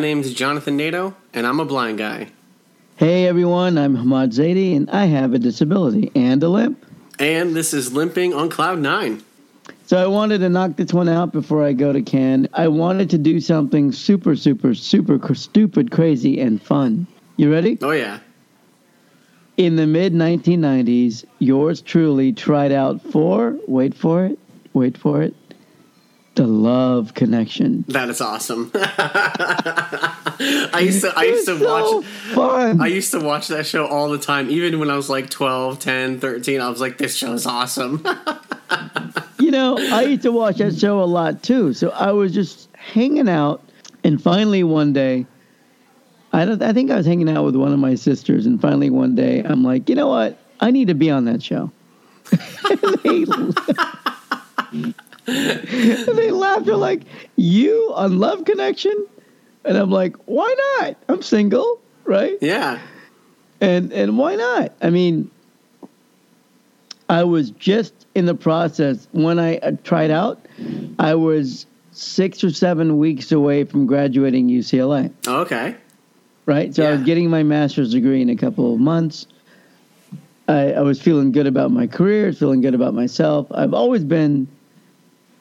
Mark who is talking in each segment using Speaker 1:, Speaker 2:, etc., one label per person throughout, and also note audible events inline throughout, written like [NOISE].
Speaker 1: My name is Jonathan Nato, and I'm a blind guy.
Speaker 2: Hey everyone, I'm Hamad Zaidi, and I have a disability and a limp.
Speaker 1: And this is Limping on Cloud Nine.
Speaker 2: So I wanted to knock this one out before I go to Cannes. I wanted to do something super, super, super cr- stupid, crazy, and fun. You ready?
Speaker 1: Oh, yeah.
Speaker 2: In the mid 1990s, yours truly tried out for, wait for it, wait for it, the Love Connection.
Speaker 1: That is awesome. [LAUGHS] I used to I used to
Speaker 2: so
Speaker 1: watch
Speaker 2: fun.
Speaker 1: I used to watch that show all the time even when I was like 12, 10, 13. I was like this show is awesome. [LAUGHS]
Speaker 2: you know, I used to watch that show a lot too. So I was just hanging out, and finally one day, I don't. I think I was hanging out with one of my sisters, and finally one day, I'm like, you know what? I need to be on that show. [LAUGHS] and they, laughed. They're like, "You on Love Connection?" And I'm like, "Why not? I'm single, right?"
Speaker 1: yeah.
Speaker 2: And and why not? I mean, I was just in the process when I uh, tried out. I was six or seven weeks away from graduating UCLA.
Speaker 1: Okay.
Speaker 2: Right, so I was getting my master's degree in a couple of months. I, I was feeling good about my career, feeling good about myself. I've always been,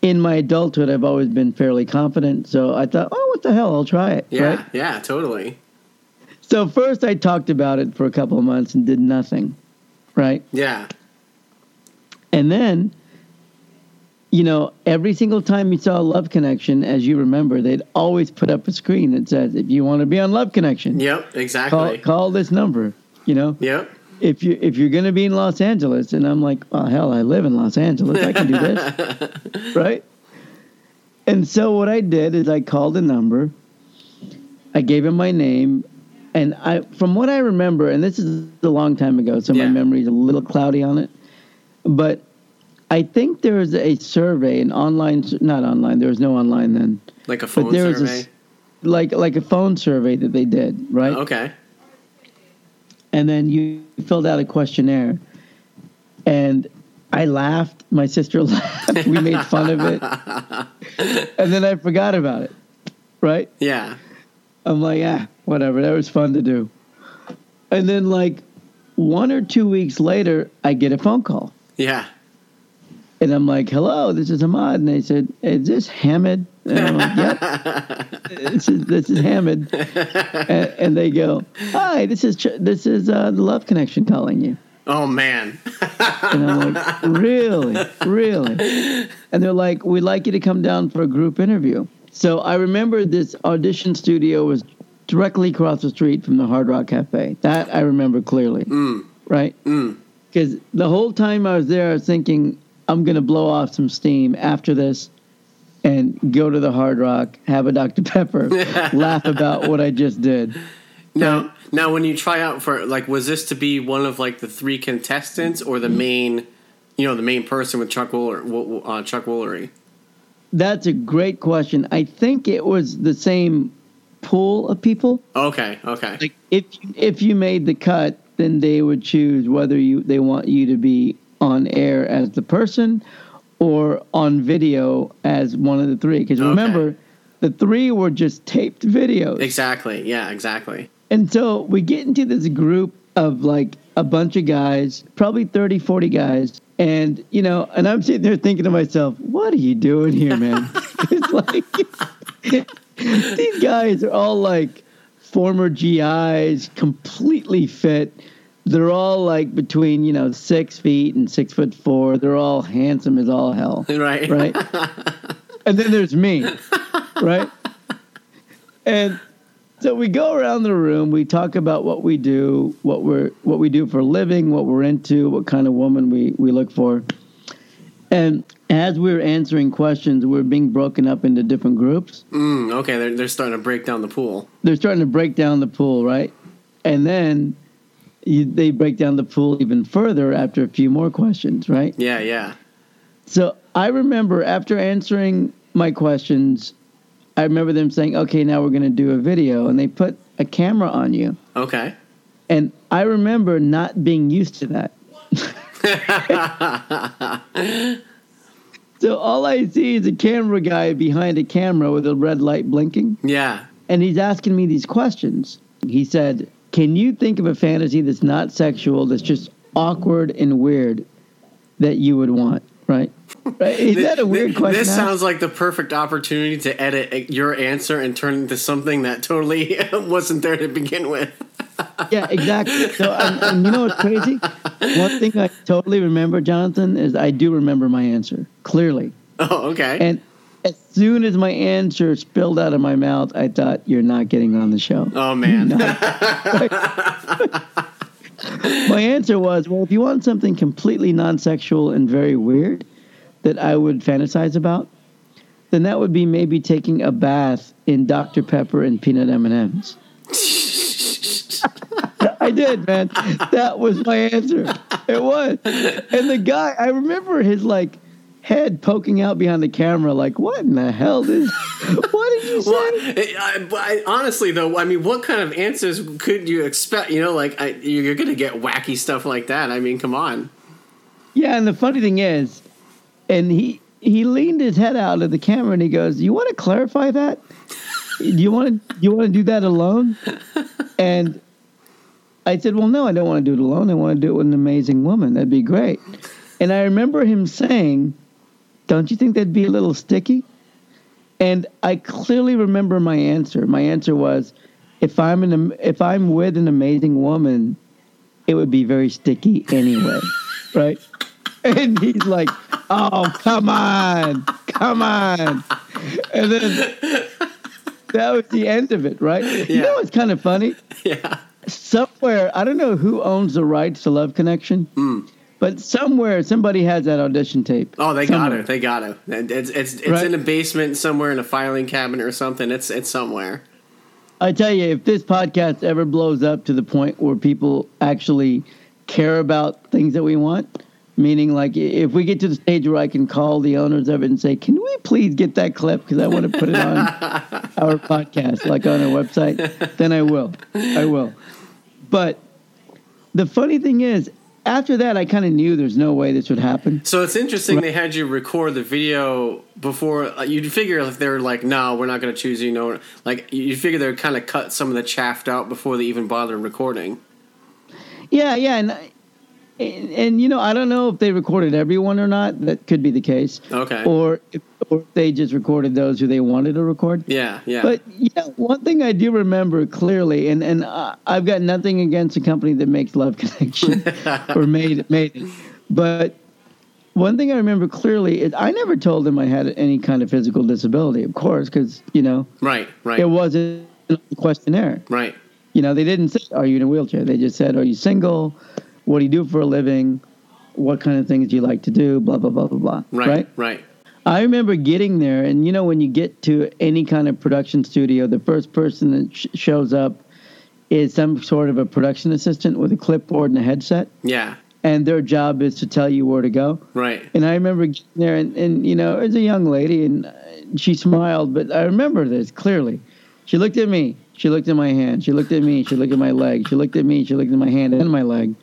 Speaker 2: in my adulthood, I've always been fairly confident. So I thought, oh, what the hell? I'll try it.
Speaker 1: Yeah.
Speaker 2: Right?
Speaker 1: Yeah, totally.
Speaker 2: So first, I talked about it for a couple of months and did nothing. Right.
Speaker 1: Yeah.
Speaker 2: And then, you know, every single time you saw a Love Connection, as you remember, they'd always put up a screen that says, "If you want to be on Love Connection,
Speaker 1: Yep,
Speaker 2: call
Speaker 1: exactly.
Speaker 2: call this number." You know,
Speaker 1: Yep.
Speaker 2: If you if you're going to be in Los Angeles, and I'm like, "Well, hell, I live in Los Angeles. I can do this, [LAUGHS] right?" And so what I did is I called a number. I gave him my name, and I, from what I remember, and this is a long time ago, so
Speaker 1: Yeah.
Speaker 2: my memory's a little cloudy on it, but I think there was a survey, an online, not online. There was no online then,
Speaker 1: Like a phone
Speaker 2: there was a
Speaker 1: survey.
Speaker 2: like like a phone survey that they did, right?
Speaker 1: Okay.
Speaker 2: And then you filled out a questionnaire. And i laughed. My sister [LAUGHS] laughed. We made fun of it. [LAUGHS] And then i forgot about it right?
Speaker 1: Yeah.
Speaker 2: i'm like ah whatever. That was fun to do. And then like one or two weeks later i get a phone call.
Speaker 1: Yeah.
Speaker 2: And i'm like hello this is ahmad and they said is this hamid and i'm like yep [LAUGHS] this is this is hamid [LAUGHS] and, and they go hi this is this is uh, the love connection calling you
Speaker 1: Oh man. [LAUGHS]
Speaker 2: And I'm like, really? Really? And they're like, we'd like you to come down for a group interview. So I remember this audition studio was directly across the street from the Hard Rock Cafe. That I remember clearly. Right? Because the whole time I was there, I was thinking, I'm going to blow off some steam after this and go to the Hard Rock, have a Dr. Pepper, [LAUGHS] laugh about what I just did.
Speaker 1: Now, now, when you try out for like, was this to be one of like the three contestants or the main, you know, the main person with Chuck Wooler, Wo- uh, Chuck Woolery?
Speaker 2: That's a great question. I think it was the same pool of people.
Speaker 1: Okay, okay,
Speaker 2: like if if you made the cut, then they would choose whether you they want you to be on air as the person or on video as one of the three. Because
Speaker 1: Okay.
Speaker 2: remember, the three were just taped videos,
Speaker 1: exactly. Yeah, exactly.
Speaker 2: and so we get into this group of like a bunch of guys, probably 30, 40 guys. And, you know, and I'm sitting there thinking to myself, what are you doing here, man? [LAUGHS] [LAUGHS] it's like, [LAUGHS] these guys are all like former GIs, completely fit. They're all like between, you know, six feet and six foot four. They're all handsome as all hell.
Speaker 1: Right,
Speaker 2: Right. [LAUGHS] and then there's me. Right. And so we go around the room, we talk about what we do, what we're what we do for a living, what we're into, what kind of woman we, we look for. And as we we're answering questions, we we're being broken up into different groups.
Speaker 1: Mm, okay, they're they're starting to break down the pool.
Speaker 2: They're starting to break down the pool, right? And then you, they break down the pool even further after a few more questions, right?
Speaker 1: Yeah, yeah.
Speaker 2: So I remember after answering my questions, I remember them saying, "Okay, now we're going to do a video," and they put a camera on you.
Speaker 1: Okay.
Speaker 2: And I remember not being used to that. [LAUGHS] so all I see is a camera guy behind a camera with a red light blinking.
Speaker 1: Yeah.
Speaker 2: and he's asking me these questions. He said, "Can you think of a fantasy that's not sexual, that's just awkward and weird, that you would want?" Right? [LAUGHS] right? Is that a weird question?
Speaker 1: This sounds like the perfect opportunity to edit your answer and turn it into something that totally [LAUGHS] wasn't there to begin with. [LAUGHS]
Speaker 2: yeah, exactly. So, um, and, and you know what's crazy? One thing I totally remember, Jonathan, is I do remember my answer clearly.
Speaker 1: Oh, okay.
Speaker 2: And as soon as my answer spilled out of my mouth, I thought, "You're not getting on the show."
Speaker 1: oh man. [LAUGHS]
Speaker 2: my answer was, "Well, if you want something completely non-sexual and very weird that I would fantasize about, then that would be maybe taking a bath in Dr Pepper and peanut M and M's." I did, man. That was my answer. It was. And the guy, I remember his like head poking out behind the camera, like, what in the hell did [LAUGHS] what did you say?
Speaker 1: Well, I, I, I, honestly, though, I mean, what kind of answers could you expect? You know, like I, you're going to get wacky stuff like that. I mean, come on.
Speaker 2: Yeah, and the funny thing is, and he he leaned his head out of the camera and he goes, "You want to clarify that? Do you want to you want to do that alone?" [LAUGHS] And I said, "Well, no, I don't want to do it alone. I want to do it with an amazing woman. That'd be great." And I remember him saying, "Don't you think that'd be a little sticky?" And I clearly remember my answer. My answer was, "If I'm an if I'm with an amazing woman, it would be very sticky anyway." [LAUGHS] right? And he's like, "Oh, come on, come on," and then that was the end of it, right? You know what's kind of funny? [LAUGHS]
Speaker 1: Yeah.
Speaker 2: Somewhere, I don't know who owns the rights to Love Connection, hmm. But somewhere somebody has that audition tape.
Speaker 1: Oh, they got
Speaker 2: Somewhere.
Speaker 1: it. They got it. It's it's it's
Speaker 2: Right.
Speaker 1: in a basement somewhere in a filing cabinet or something. It's it's somewhere.
Speaker 2: I tell you, if this podcast ever blows up to the point where people actually care about things that we want, meaning like if we get to the stage where I can call the owners of it and say, "Can we please get that clip because I want to put it on [LAUGHS] our podcast, like on our website," then I will. I will. But the funny thing is, after that, I kind of knew there's no way this would happen.
Speaker 1: So it's interesting they had you record the video before. Uh, you'd figure if they're like, "No, we're not going to choose you." No, like you figure they'd kind of cut some of the chaff out before they even bothered recording.
Speaker 2: Yeah, yeah, and and, and you know, I don't know if they recorded everyone or not. That could be the case.
Speaker 1: Okay.
Speaker 2: Or if, or if they just recorded those who they wanted to record.
Speaker 1: Yeah, yeah.
Speaker 2: But yeah, one thing I do remember clearly, and and uh, I've got nothing against a company that makes Love [LAUGHS] Connection [LAUGHS] or made made it, but one thing I remember clearly is I never told them I had any kind of physical disability, of course, because you know
Speaker 1: right, right,
Speaker 2: it wasn't the questionnaire.
Speaker 1: right.
Speaker 2: You know, they didn't say, "Are you in a wheelchair?" They just said, "Are you single? What do you do for a living? What kind of things do you like to do?" Blah blah blah blah blah.
Speaker 1: Right, right, right.
Speaker 2: I remember getting there, and you know, when you get to any kind of production studio, the first person that sh- shows up is some sort of a production assistant with a clipboard and a headset,
Speaker 1: Yeah,
Speaker 2: and their job is to tell you where to go.
Speaker 1: right.
Speaker 2: And I remember getting there, and, and you know, as a young lady, and she smiled, but I remember this clearly. She looked at me. She looked at my hand. She looked at me. She looked at my leg. She looked at me. She looked at my hand and my leg,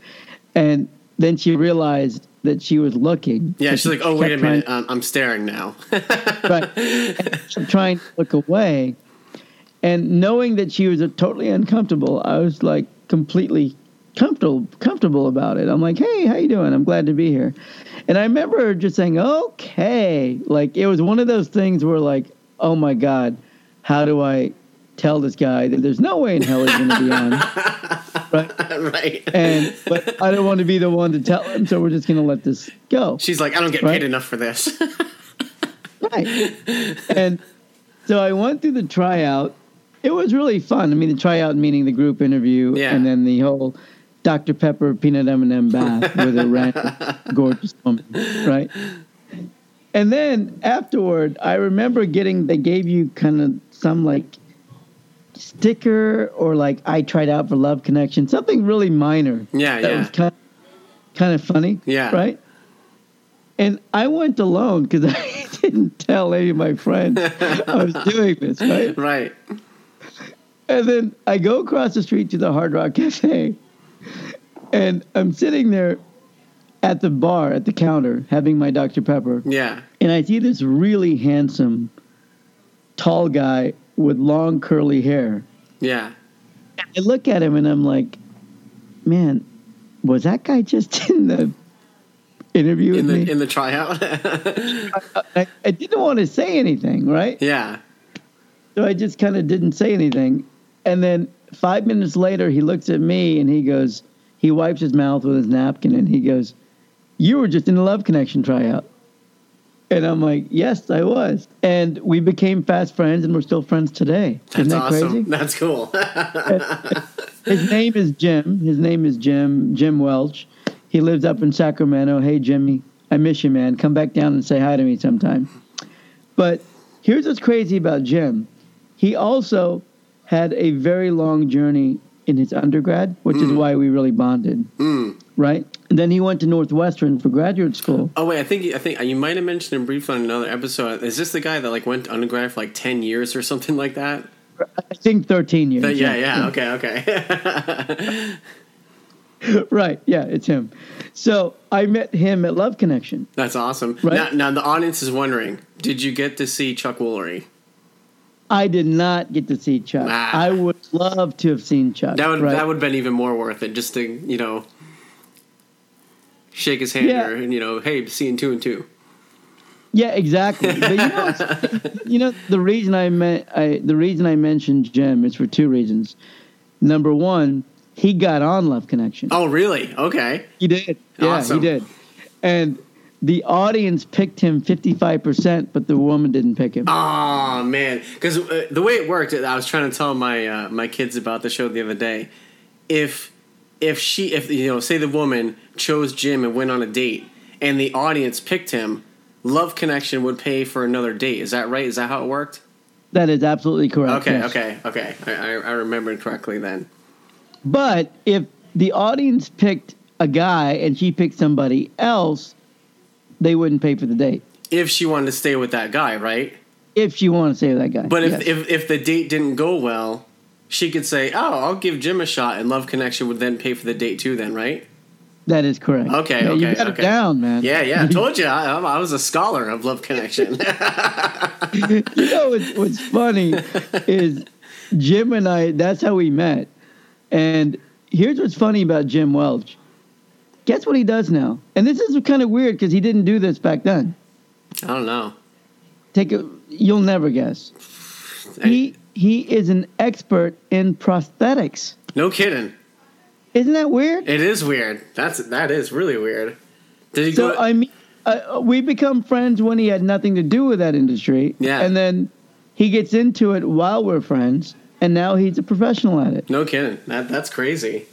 Speaker 2: and then she realized that she was looking.
Speaker 1: Yeah, she's
Speaker 2: she
Speaker 1: like, "Oh, wait a
Speaker 2: kept trying-
Speaker 1: minute, I'm, staring now." [LAUGHS]
Speaker 2: right. And she trying to look away, and knowing that she was totally uncomfortable, I was like completely comfortable comfortable about it. I'm like, "Hey, how you doing? I'm glad to be here." And I remember her just saying, "Okay," like it was one of those things where like, "Oh my god, how do I tell this guy that there's no way in hell he's going to be on?" [LAUGHS] right. [LAUGHS]
Speaker 1: right.
Speaker 2: And but I don't want to be the one to tell him, so we're just going to let this go.
Speaker 1: She's like, "I don't get
Speaker 2: Right.
Speaker 1: paid enough for this." [LAUGHS]
Speaker 2: Right. and so I went through the tryout. It was really fun. I mean, the tryout meaning the group interview,
Speaker 1: Yeah.
Speaker 2: and then the whole Dr. Pepper peanut M&M bath [LAUGHS] with a random gorgeous woman, right? And then afterward, I remember getting they gave you kind of some like sticker or like I tried out for Love Connection, something really minor.
Speaker 1: Yeah,
Speaker 2: that
Speaker 1: yeah.
Speaker 2: was kind kind of funny.
Speaker 1: Yeah.
Speaker 2: right. And I went alone because [LAUGHS] I didn't tell any of my friends I was doing this, right? [LAUGHS]
Speaker 1: right.
Speaker 2: And then I go across the street to the Hard Rock Cafe, and I'm sitting there at the bar at the counter having my Dr. Pepper,
Speaker 1: Yeah.
Speaker 2: and I see this really handsome, tall guy with long curly hair.
Speaker 1: Yeah.
Speaker 2: I look at him and I'm like, man, was that guy just [LAUGHS] in the interview
Speaker 1: In
Speaker 2: with
Speaker 1: the
Speaker 2: me?
Speaker 1: in the tryout. [LAUGHS]
Speaker 2: I, I didn't want to say anything, right?
Speaker 1: yeah.
Speaker 2: So I just kind of didn't say anything. And then five minutes later, he looks at me and he goes, he wipes his mouth with his napkin and he goes, You were just in the Love Connection tryout. And I'm like, Yes, I was. And we became fast friends and we're still friends today.
Speaker 1: That's
Speaker 2: Isn't that
Speaker 1: awesome.
Speaker 2: crazy?
Speaker 1: That's cool. [LAUGHS]
Speaker 2: His name is Jim. His name is Jim, Jim Welch. He lives up in Sacramento. Hey, Jimmy, I miss you, man. Come back down and say hi to me sometime. But here's what's crazy about Jim. He also had a very long journey in his undergrad, which is why we really bonded,
Speaker 1: Mm.
Speaker 2: right? Then he went to Northwestern for graduate school.
Speaker 1: Oh wait, I think I think you might have mentioned him briefly on another episode. Is this the guy that like went undergrad for like ten years or something like that?
Speaker 2: I think 13 years.
Speaker 1: But yeah, yeah, okay, okay. [LAUGHS]
Speaker 2: right. Yeah, it's him. So I met him at Love Connection.
Speaker 1: That's awesome.
Speaker 2: Right.
Speaker 1: Now, now the audience is wondering: Did you get to see Chuck Woolery?
Speaker 2: I did not get to see Chuck.
Speaker 1: Ah.
Speaker 2: I would love to have seen Chuck.
Speaker 1: That would
Speaker 2: right?
Speaker 1: that would have been even more worth it, just to you know shake his hand
Speaker 2: Yeah.
Speaker 1: or you know, hey, seeing two and two.
Speaker 2: Yeah, exactly. But you know, [LAUGHS] you know the reason I meant I the reason I mentioned Jim is for two reasons. Number one, he got on Love Connection.
Speaker 1: Oh, really? Okay.
Speaker 2: He did. Yeah,
Speaker 1: Awesome.
Speaker 2: he did. And the audience picked him fifty five percent, but the woman didn't pick him.
Speaker 1: Oh man, because uh, the way it worked, I was trying to tell my uh, my kids about the show the other day. If if she if you know say the woman chose Jim and went on a date, and the audience picked him, Love Connection would pay for another date. Is that right? Is that how it worked?
Speaker 2: That is absolutely correct.
Speaker 1: Okay,
Speaker 2: yes.
Speaker 1: okay, okay. I, I, remembered correctly then.
Speaker 2: But if the audience picked a guy and she picked somebody else, they wouldn't pay for the date.
Speaker 1: If she wanted to stay with that guy, right?
Speaker 2: If she wanted to stay with that guy.
Speaker 1: But if,
Speaker 2: Yes.
Speaker 1: if if the date didn't go well, she could say, "Oh, I'll give Jim a shot," and Love Connection would then pay for the date too. Then, right?
Speaker 2: that is correct.
Speaker 1: Okay,
Speaker 2: Yeah, You got
Speaker 1: okay.
Speaker 2: it down, man.
Speaker 1: Yeah, yeah. I [LAUGHS] told you, I, I was a scholar of Love Connection. [LAUGHS] [LAUGHS]
Speaker 2: you know what's, what's funny is Jim and I. That's how we met. And here's what's funny about Jim Welch. Guess what he does now? And this is kind of weird because he didn't do this back then.
Speaker 1: I don't know.
Speaker 2: Take a. You'll never guess. He he is an expert in prosthetics.
Speaker 1: no kidding.
Speaker 2: Isn't that weird?
Speaker 1: It is weird. That's that is really weird. Did he
Speaker 2: So
Speaker 1: go?
Speaker 2: I mean, uh, we become friends when he had nothing to do with that industry.
Speaker 1: Yeah.
Speaker 2: And then he gets into it while we're friends, and now he's a professional at it.
Speaker 1: no kidding. That that's crazy.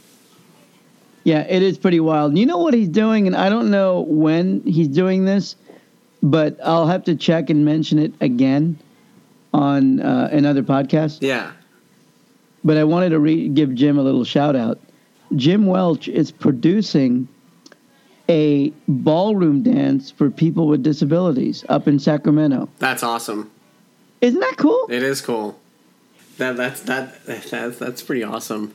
Speaker 2: Yeah, it is pretty wild. You know what he's doing, and I don't know when he's doing this, but I'll have to check and mention it again on uh, another podcast.
Speaker 1: Yeah.
Speaker 2: But I wanted to re- give Jim a little shout out. Jim Welch is producing a ballroom dance for people with disabilities up in Sacramento.
Speaker 1: That's awesome.
Speaker 2: Isn't that cool?
Speaker 1: It is cool. That that's that that's that's pretty awesome.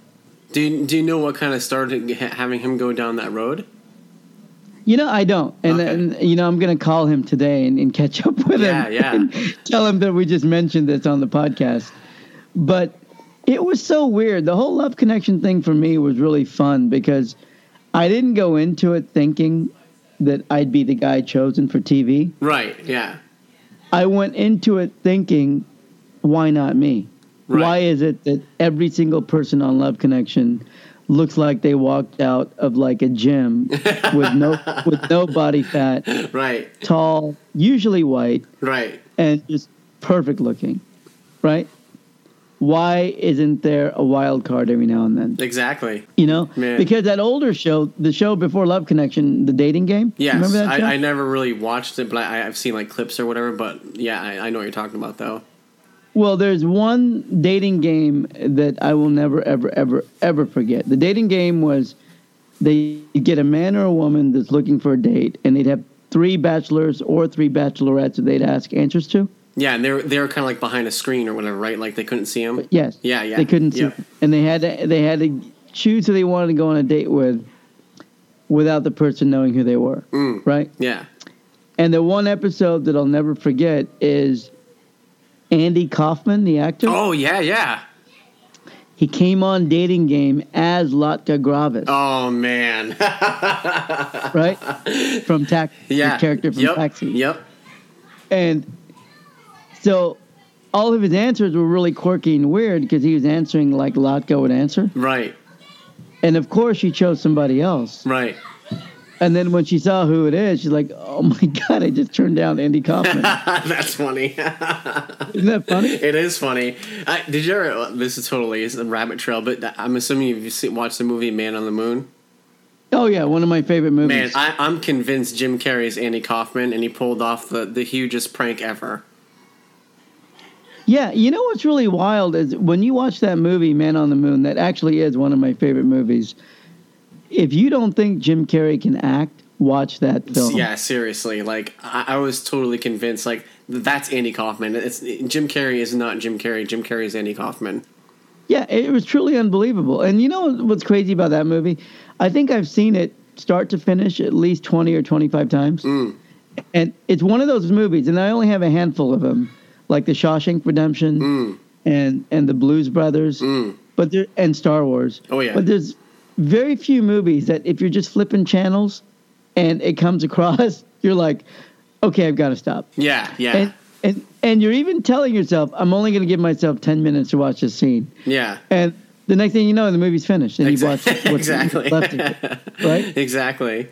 Speaker 1: Do you, do you know what kind of started having him go down that road?
Speaker 2: You know, I don't. And,
Speaker 1: Okay.
Speaker 2: and you know, I'm going to call him today and, and catch up [LAUGHS] with
Speaker 1: Yeah,
Speaker 2: him.
Speaker 1: yeah.
Speaker 2: and tell him that we just mentioned this on the podcast. But it was so weird. The whole love connection thing for me was really fun because I didn't go into it thinking that I'd be the guy chosen for TV.
Speaker 1: Right. Yeah.
Speaker 2: I went into it thinking, why not me?
Speaker 1: Right.
Speaker 2: Why is it that every single person on Love Connection looks like they walked out of like a gym with no [LAUGHS] with no body fat,
Speaker 1: Right.
Speaker 2: tall, usually white,
Speaker 1: Right.
Speaker 2: and just perfect looking, right? Why isn't there a wild card every now and then?
Speaker 1: Exactly.
Speaker 2: You know,
Speaker 1: Man.
Speaker 2: because that older show, the show before Love Connection, the dating game.
Speaker 1: Yes.
Speaker 2: remember that?
Speaker 1: I, I never really watched it, but I, I've seen like clips or whatever. But yeah, I, I know what you're talking about though.
Speaker 2: Well, there's one dating game that I will never, ever, ever, ever forget. The dating game was they get a man or a woman that's looking for a date, and they'd have three bachelors or three bachelorettes that they'd ask answers to.
Speaker 1: Yeah, and they're they're kind of like behind a screen or whatever, right? Like they couldn't see him.
Speaker 2: Yes.
Speaker 1: Yeah, yeah.
Speaker 2: They couldn't see,
Speaker 1: Yep.
Speaker 2: and they had to, they had to choose who they wanted to go on a date with, without the person knowing who they were.
Speaker 1: Mm.
Speaker 2: Right.
Speaker 1: Yeah.
Speaker 2: And the one episode that I'll never forget is Andy Kaufman, the actor.
Speaker 1: Oh yeah, yeah.
Speaker 2: He came on Dating Game as Latka Gravas,
Speaker 1: Oh man. [LAUGHS]
Speaker 2: right? From Taxi,
Speaker 1: yeah.
Speaker 2: the character from
Speaker 1: yep.
Speaker 2: Taxi.
Speaker 1: Yep.
Speaker 2: And so all of his answers were really quirky and weird because he was answering like Latka would answer.
Speaker 1: Right.
Speaker 2: And of course, she chose somebody else.
Speaker 1: Right.
Speaker 2: And then when she saw who it is, she's like, "Oh my [LAUGHS] god, I just turned down Andy Kaufman." [LAUGHS]
Speaker 1: That's funny. [LAUGHS]
Speaker 2: Isn't that funny?
Speaker 1: It is funny. I, did you ever? This is totally it's a rabbit trail, but I'm assuming you've seen, watched the movie Man on the Moon.
Speaker 2: Oh yeah, one of my favorite
Speaker 1: Man,
Speaker 2: movies.
Speaker 1: I, I'm convinced Jim Carrey's Andy Kaufman, and he pulled off the, the hugest prank ever.
Speaker 2: yeah, you know what's really wild is when you watch that movie, Man on the Moon. That actually is one of my favorite movies. If you don't think Jim Carrey can act, watch that film.
Speaker 1: Yeah, seriously. Like I, I was totally convinced. Like that's Andy Kaufman. It's Jim Carrey is not Jim Carrey. Jim Carrey is Andy Kaufman.
Speaker 2: Yeah, it was truly unbelievable. And you know what's crazy about that movie? I think I've seen it start to finish at least 20 or 25 times.
Speaker 1: Mm.
Speaker 2: And it's one of those movies, and I only have a handful of them, like The Shawshank Redemption
Speaker 1: Mm.
Speaker 2: and, and The Blues Brothers
Speaker 1: Mm.
Speaker 2: but there, and Star Wars.
Speaker 1: Oh, yeah.
Speaker 2: But there's very few movies that if you're just flipping channels and it comes [LAUGHS] across, you're like, okay, I've got to stop.
Speaker 1: Yeah, yeah,
Speaker 2: And, and, and you're even telling yourself, I'm only going to give myself 10 minutes to watch this scene.
Speaker 1: yeah.
Speaker 2: And the next thing you know, the movie's finished, and you watch
Speaker 1: Exactly. [LAUGHS]
Speaker 2: what's
Speaker 1: exactly.
Speaker 2: left of it, right? [LAUGHS]
Speaker 1: exactly.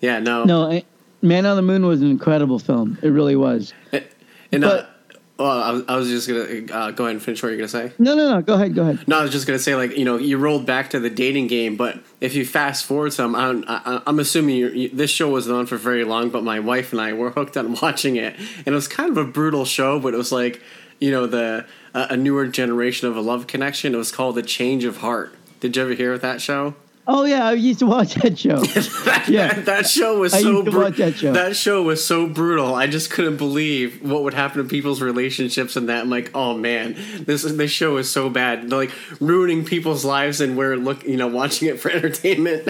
Speaker 1: Yeah. No.
Speaker 2: No, Man on the Moon was an incredible film. It really was.
Speaker 1: And uh,
Speaker 2: but-
Speaker 1: well, I was, I was just gonna uh, go ahead and finish what you're gonna say.
Speaker 2: No, no, no. Go ahead. Go ahead.
Speaker 1: No, I was just gonna say like you know you rolled back to the dating game, but if you fast forward some, I'm, I, I'm assuming you, this show wasn't on for very long, but my wife and I were [LAUGHS] hooked on watching it, and it was kind of a brutal show, but it was like you know the uh, a newer generation of a love connection. It was called The Change of Heart. Did you ever hear of that show?
Speaker 2: Oh yeah, I used to watch that show. [LAUGHS]
Speaker 1: that,
Speaker 2: Yeah.
Speaker 1: that show was
Speaker 2: I
Speaker 1: so bru-
Speaker 2: that show.
Speaker 1: that show was so brutal. I just couldn't believe what would happen to people's relationships and that. I'm like, oh man, this this show is so bad. They're like ruining people's lives, and we're look, you know, watching it for [LAUGHS] entertainment.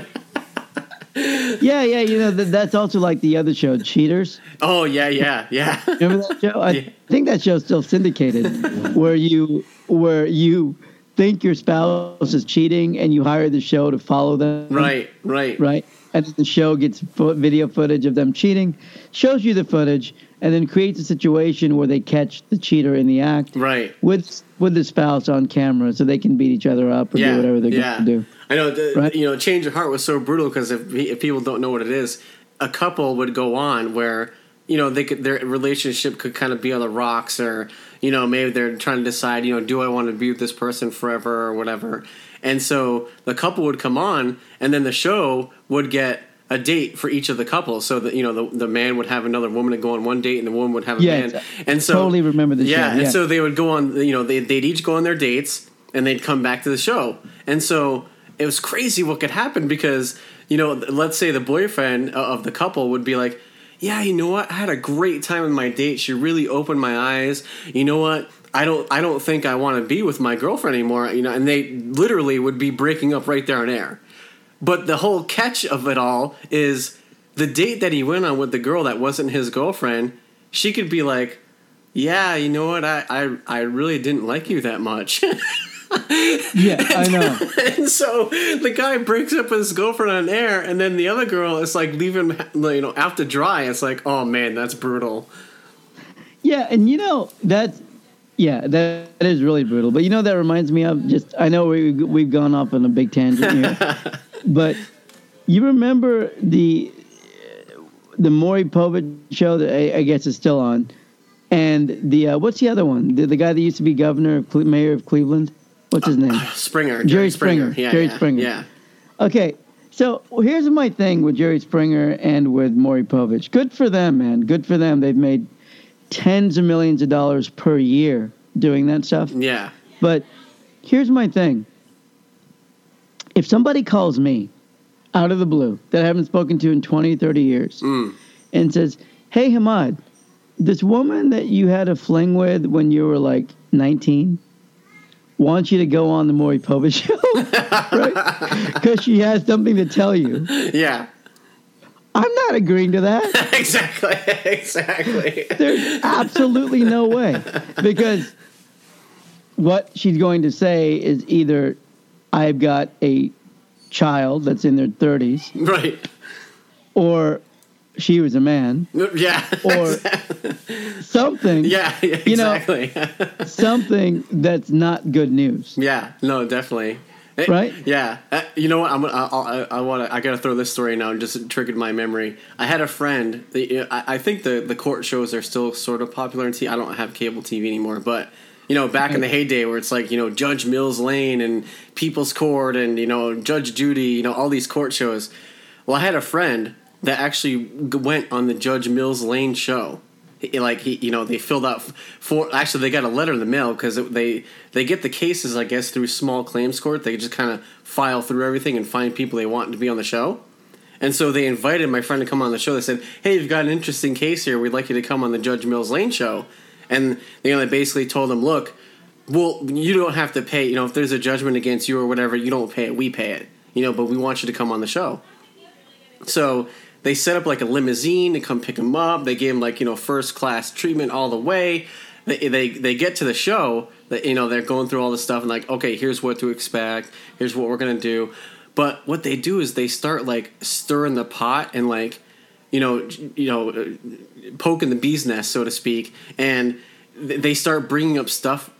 Speaker 2: yeah, yeah. You know that, that's also like the other show, Cheaters.
Speaker 1: oh yeah, yeah, yeah.
Speaker 2: Remember that show? I [LAUGHS]
Speaker 1: Yeah.
Speaker 2: think that show's still syndicated, where you where you think your spouse is cheating and you hire the show to follow them.
Speaker 1: right, right,
Speaker 2: right? And the show gets fo- video footage of them cheating, shows you the footage, and then creates a situation where they catch the cheater in the act
Speaker 1: right.
Speaker 2: with with the spouse on camera, so they can beat each other up or
Speaker 1: Yeah,
Speaker 2: do whatever they're
Speaker 1: yeah.
Speaker 2: going to do.
Speaker 1: I know. The,
Speaker 2: Right?
Speaker 1: You know, Change of Heart was so brutal because if, if people don't know what it is, a couple would go on where you know they could their relationship could kind of be on the rocks, or you know maybe they're trying to decide, you know, do I want to be with this person forever or whatever. And so the couple would come on, and then the show would get a date for each of the couples. So that you know the, the man would have another woman to go on one date, and the woman would have a
Speaker 2: Yes,
Speaker 1: man. And so
Speaker 2: totally remember the show,
Speaker 1: yeah, and so they would go on. You know, they, they'd each go on their dates, and they'd come back to the show. And so it was crazy what could happen because you know, let's say the boyfriend of the couple would be like, "Yeah, you know what? I had a great time with my date. She really opened my eyes. You know what? I don't I don't think I want to be with my girlfriend anymore." You know, and they literally would be breaking up right there and there. But the whole catch of it all is the date that he went on with the girl that wasn't his girlfriend. She could be like, "Yeah, you know what? I I, I really didn't like you that much." [LAUGHS]
Speaker 2: Yeah, [LAUGHS] I know.
Speaker 1: and so the guy breaks up with his girlfriend on air, and then the other girl is like leaving, you know, out to dry. It's like, oh man, that's brutal.
Speaker 2: Yeah, and you know that's yeah, that, that is really brutal. But you know that reminds me of just I know we we've gone off on a big tangent here, [LAUGHS] but you remember the the Maury Povich show that I, I guess is still on, and the uh, what's the other one? The, the guy that used to be governor of Cle- mayor of Cleveland. What's his name?
Speaker 1: Springer,
Speaker 2: Jerry Springer.
Speaker 1: Yeah,
Speaker 2: Jerry
Speaker 1: yeah,
Speaker 2: Springer.
Speaker 1: Yeah,
Speaker 2: Okay, so here's my thing with Jerry Springer and with Maury Povich. Good for them, man. Good for them. They've made tens of millions of dollars per year doing that stuff.
Speaker 1: yeah,
Speaker 2: But here's my thing. If somebody calls me out of the blue that I haven't spoken to in 20, 30 years
Speaker 1: mm.
Speaker 2: and says, Hey, Hamad, this woman that you had a fling with when you were like 19 wants you to go on the Maury Povich show, [LAUGHS] right? [LAUGHS] Because she has something to tell you.
Speaker 1: yeah,
Speaker 2: I'm not agreeing to that. [LAUGHS]
Speaker 1: exactly, exactly.
Speaker 2: There's absolutely no way. Because what she's going to say is either I've got a child that's in their 30s,
Speaker 1: Right.
Speaker 2: or she was a man,
Speaker 1: Yeah.
Speaker 2: or [LAUGHS] something,
Speaker 1: yeah, yeah,
Speaker 2: You know-
Speaker 1: exactly. [LAUGHS]
Speaker 2: something that's not good news.
Speaker 1: yeah, no, definitely.
Speaker 2: Right?
Speaker 1: Yeah. Uh, you know what? I'm. gonna- I, I, I want to. I gotta throw this story now. It Just triggered my memory. I had a friend. the- I, I think the the court shows are still sort of popular in TV. I don't have cable TV anymore, but you know, back in the heyday where it's like you know Judge Mills Lane and People's Court and you know Judge Judy, you know all these court shows. Well, I had a friend that actually went on the Judge Mills Lane show. Like he, you know, they filled out for. Actually, they got a letter in the mail because they they get the cases, I guess, through small claims court. They just kind of file through everything and find people they want to be on the show. And so they invited my friend to come on the show. They said, "Hey, you've got an interesting case here. We'd like you to come on the Judge Mills Lane show." And you know, they basically told him, "Look, well, you don't have to pay. You know, if there's a judgment against you or whatever, you don't pay it. We pay it. You know, but we want you to come on the show." So they set up like a limousine to come pick him up. They gave him like you know first class treatment all the way. They they, they get to the show. That you know they're going through all this stuff and like okay, here's what to expect. Here's what we're gonna do. But what they do is they start like stirring the pot and like you know you know poking the bee's nest so to speak, and they start bringing up stuff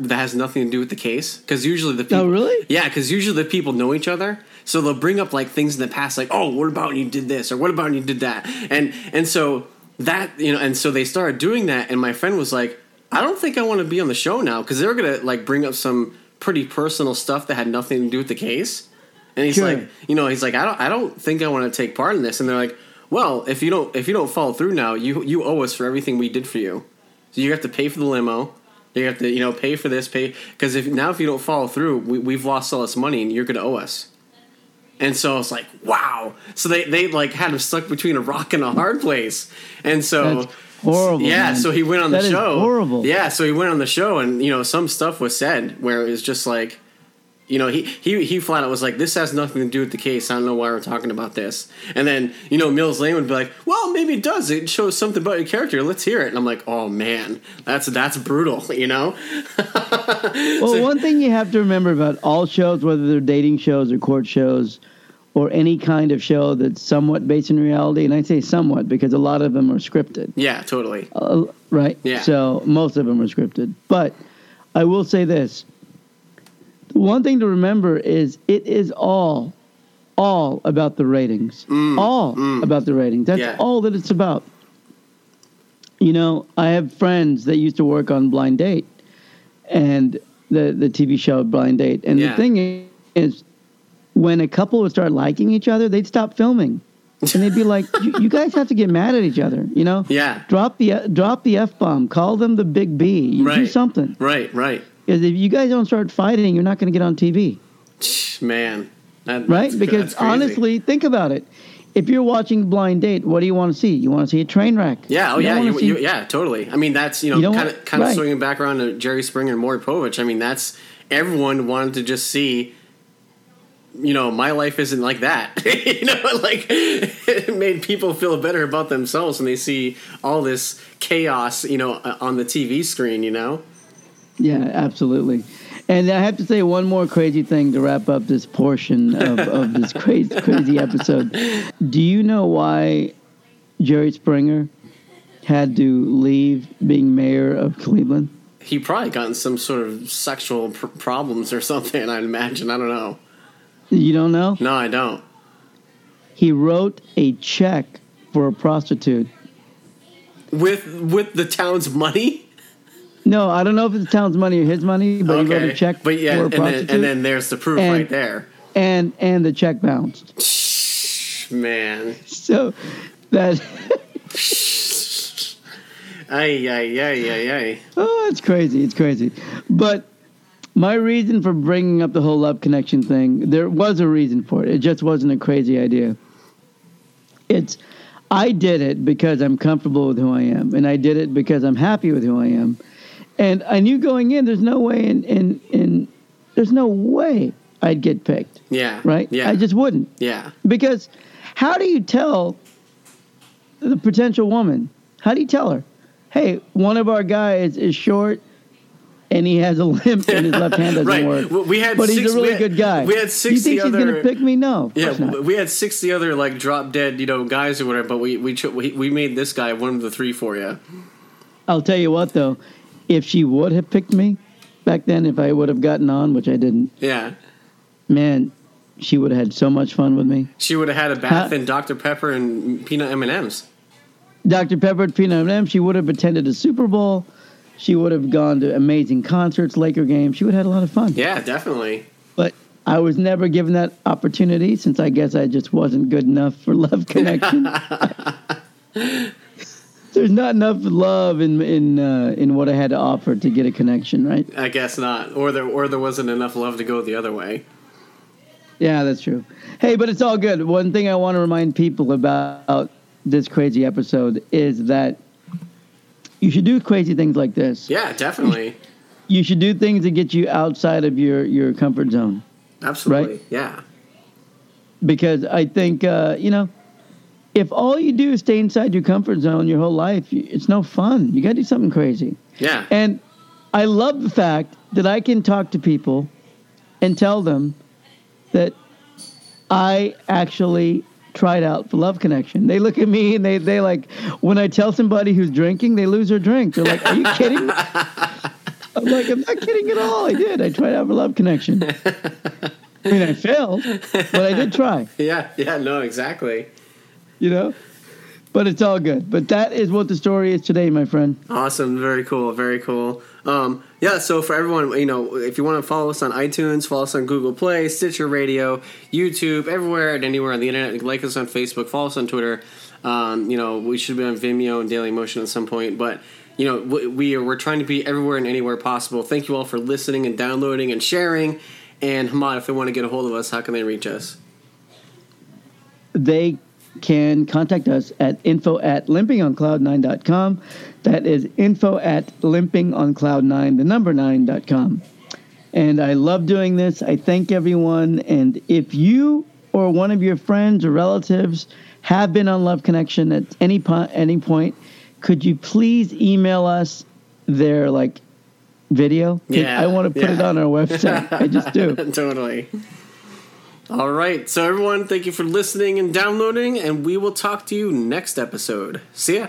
Speaker 1: that has nothing to do with the case because usually the people
Speaker 2: Oh, really?
Speaker 1: yeah, because usually the people know each other, so they'll bring up like things in the past, like, "Oh, what about when you did this?" or "What about when you did that?" and and so that you know, and so they started doing that, and my friend was like, "I don't think I want to be on the show now," because they were gonna like bring up some pretty personal stuff that had nothing to do with the case, and he's
Speaker 2: Sure.
Speaker 1: like, you know, he's like, "I don't, I don't think I want to take part in this," and they're like, "Well, if you don't, if you don't follow through now, you you owe us for everything we did for you, so you have to pay for the limo." You have to, you know, pay for this, pay because if now if you don't follow through, we, we've lost all this money, and you're going to owe us. And so I was like, wow. So they they like had him stuck between a rock and a hard place, and so
Speaker 2: That's horrible.
Speaker 1: yeah.
Speaker 2: man.
Speaker 1: So he went on
Speaker 2: That
Speaker 1: the show.
Speaker 2: horrible.
Speaker 1: Yeah. So he went on the show, and you know, some stuff was said where it was just like. You know, he, he he flat out was like, "This has nothing to do with the case. I don't know why we're talking about this." And then you know, Mills Lane would be like, "Well, maybe it does. It shows something about your character. Let's hear it." And I'm like, "Oh man, that's that's brutal." [LAUGHS] You know? [LAUGHS]
Speaker 2: Well, one thing you have to remember about all shows, whether they're dating shows or court shows, or any kind of show that's somewhat based in reality, and I say somewhat because a lot of them are scripted,
Speaker 1: Yeah, totally.
Speaker 2: uh, right?
Speaker 1: Yeah.
Speaker 2: So most of them are scripted. But I will say this: one thing to remember is it is all, all about the ratings. all about the ratings. That's
Speaker 1: Mm, Yeah.
Speaker 2: all that it's about. You know, I have friends that used to work on Blind Date, and the the TV show Blind Date. And
Speaker 1: Yeah.
Speaker 2: the thing is, when a couple would start liking each other, they'd stop filming, and they'd be like, [LAUGHS] you, "You guys have to get mad at each other," you know?
Speaker 1: Yeah.
Speaker 2: Drop the drop the f bomb. Call them the big B. You do something.
Speaker 1: Right, right.
Speaker 2: Because if you guys don't start fighting, you're not going to get on TV,
Speaker 1: Man. That,
Speaker 2: right? Because honestly, think about it. If you're watching Blind Date, what do you want to see? You want to see a train wreck.
Speaker 1: Yeah, oh
Speaker 2: You
Speaker 1: yeah, you,
Speaker 2: see-
Speaker 1: you, yeah, totally. I mean, that's you know kind of kind of swinging back around to Jerry Springer and Maury Povich. I mean, that's everyone wanted to just see. You know, my life isn't like that. [LAUGHS] you know, [LAUGHS] like it made people feel better about themselves when they see all this chaos. You know, on the TV screen. You know.
Speaker 2: Yeah, absolutely. And I have to say one more crazy thing to wrap up this portion of, of this [LAUGHS] crazy crazy episode. Do you know why Jerry Springer had to leave being mayor of Cleveland?
Speaker 1: He probably gotten some sort of sexual pr- problems or something. I'd imagine. I don't know.
Speaker 2: You don't know?
Speaker 1: No, I don't.
Speaker 2: He wrote a check for a prostitute.
Speaker 1: With with the town's money.
Speaker 2: No, I don't know if it's the town's money or his money, but he wrote a check
Speaker 1: but yeah, and then, and then there's the proof
Speaker 2: And-
Speaker 1: right there.
Speaker 2: and and the check bounced.
Speaker 1: Man,
Speaker 2: So that [LAUGHS]
Speaker 1: ay ay ay ay ay.
Speaker 2: Oh, it's crazy. It's crazy. But my reason for bringing up the whole love connection thing, there was a reason for it. It just wasn't a crazy idea. It's, I did it because I'm comfortable with who I am, and I did it because I'm happy with who I am. And I knew going in, there's no way in, in, in there's no way I'd get picked,
Speaker 1: Yeah.
Speaker 2: right?
Speaker 1: Yeah.
Speaker 2: I just wouldn't.
Speaker 1: yeah.
Speaker 2: Because how do you tell the potential woman, how do you tell her? Hey, one of our guys is short and he has a limp and his left hand [LAUGHS] doesn't
Speaker 1: Right.
Speaker 2: work.
Speaker 1: We had
Speaker 2: but
Speaker 1: six-
Speaker 2: he's a really
Speaker 1: had-
Speaker 2: good guy.
Speaker 1: we had
Speaker 2: Do you
Speaker 1: 60
Speaker 2: think she's
Speaker 1: other-
Speaker 2: gonna pick me? No.
Speaker 1: Yeah,
Speaker 2: course not.
Speaker 1: w- we had sixty other like drop dead, you know, guys or whatever. But we we, we made this guy one of the three for you.
Speaker 2: I'll tell you what though, if she would have picked me back then, if I would have gotten on, which I didn't,
Speaker 1: Yeah,
Speaker 2: man, she would have had so much fun with me.
Speaker 1: she would have had a bath
Speaker 2: Huh?
Speaker 1: in Dr Pepper and peanut M and M's.
Speaker 2: Dr. Pepper at Peanut M and M's. She would have attended a Super Bowl. She would have gone to amazing concerts, Laker games. She would have had a lot of fun.
Speaker 1: Yeah, definitely.
Speaker 2: But I was never given that opportunity since I guess I just wasn't good enough for Love Connection. [LAUGHS] There's not enough love in in uh, in what I had to offer to get a connection, right?
Speaker 1: I guess not, or there or there wasn't enough love to go the other way.
Speaker 2: Yeah, that's true. Hey, but it's all good. One thing I want to remind people about this crazy episode is that you should do crazy things like this.
Speaker 1: Yeah, definitely,
Speaker 2: You should do things that get you outside of your your comfort zone.
Speaker 1: absolutely.
Speaker 2: Right.
Speaker 1: Yeah,
Speaker 2: because I think uh, you know, if all you do is stay inside your comfort zone your whole life, it's no fun. You got to do something crazy.
Speaker 1: yeah,
Speaker 2: And I love the fact that I can talk to people and tell them that I actually tried out for Love Connection. They look at me and they they like when I tell somebody who's drinking, they lose their drink. They're like, "Are you kidding?" me?" [LAUGHS] I'm like, "I'm not kidding at all. I did. I tried out for Love Connection." I mean, I failed, but I did try. [LAUGHS]
Speaker 1: yeah, yeah. No, exactly.
Speaker 2: You know. But it's all good. But that is what the story is today, my friend.
Speaker 1: Awesome. Very cool. Very cool. Um, yeah, so for everyone, you know, if you want to follow us on iTunes, follow us on Google Play, Stitcher Radio, YouTube, everywhere and anywhere on the internet. Like us on Facebook, follow us on Twitter. Um, you know, we should be on Vimeo and Daily Motion at some point, but you know, we we are we're trying to be everywhere and anywhere possible. Thank you all for listening and downloading and sharing. And Hamad, if they want to get a hold of us, how can they reach us?
Speaker 2: They can contact us at info at limpingoncloud9.com. That is info at limpingoncloud9, the number 9.com. And I love doing this. I thank everyone. And if you or one of your friends or relatives have been on Love Connection at any po- any point, could you please email us their like video?
Speaker 1: Yeah,
Speaker 2: I want to put
Speaker 1: yeah.
Speaker 2: it on our website. I just do. [LAUGHS]
Speaker 1: totally. All right. So, everyone, thank you for listening and downloading, and we will talk to you next episode. See ya.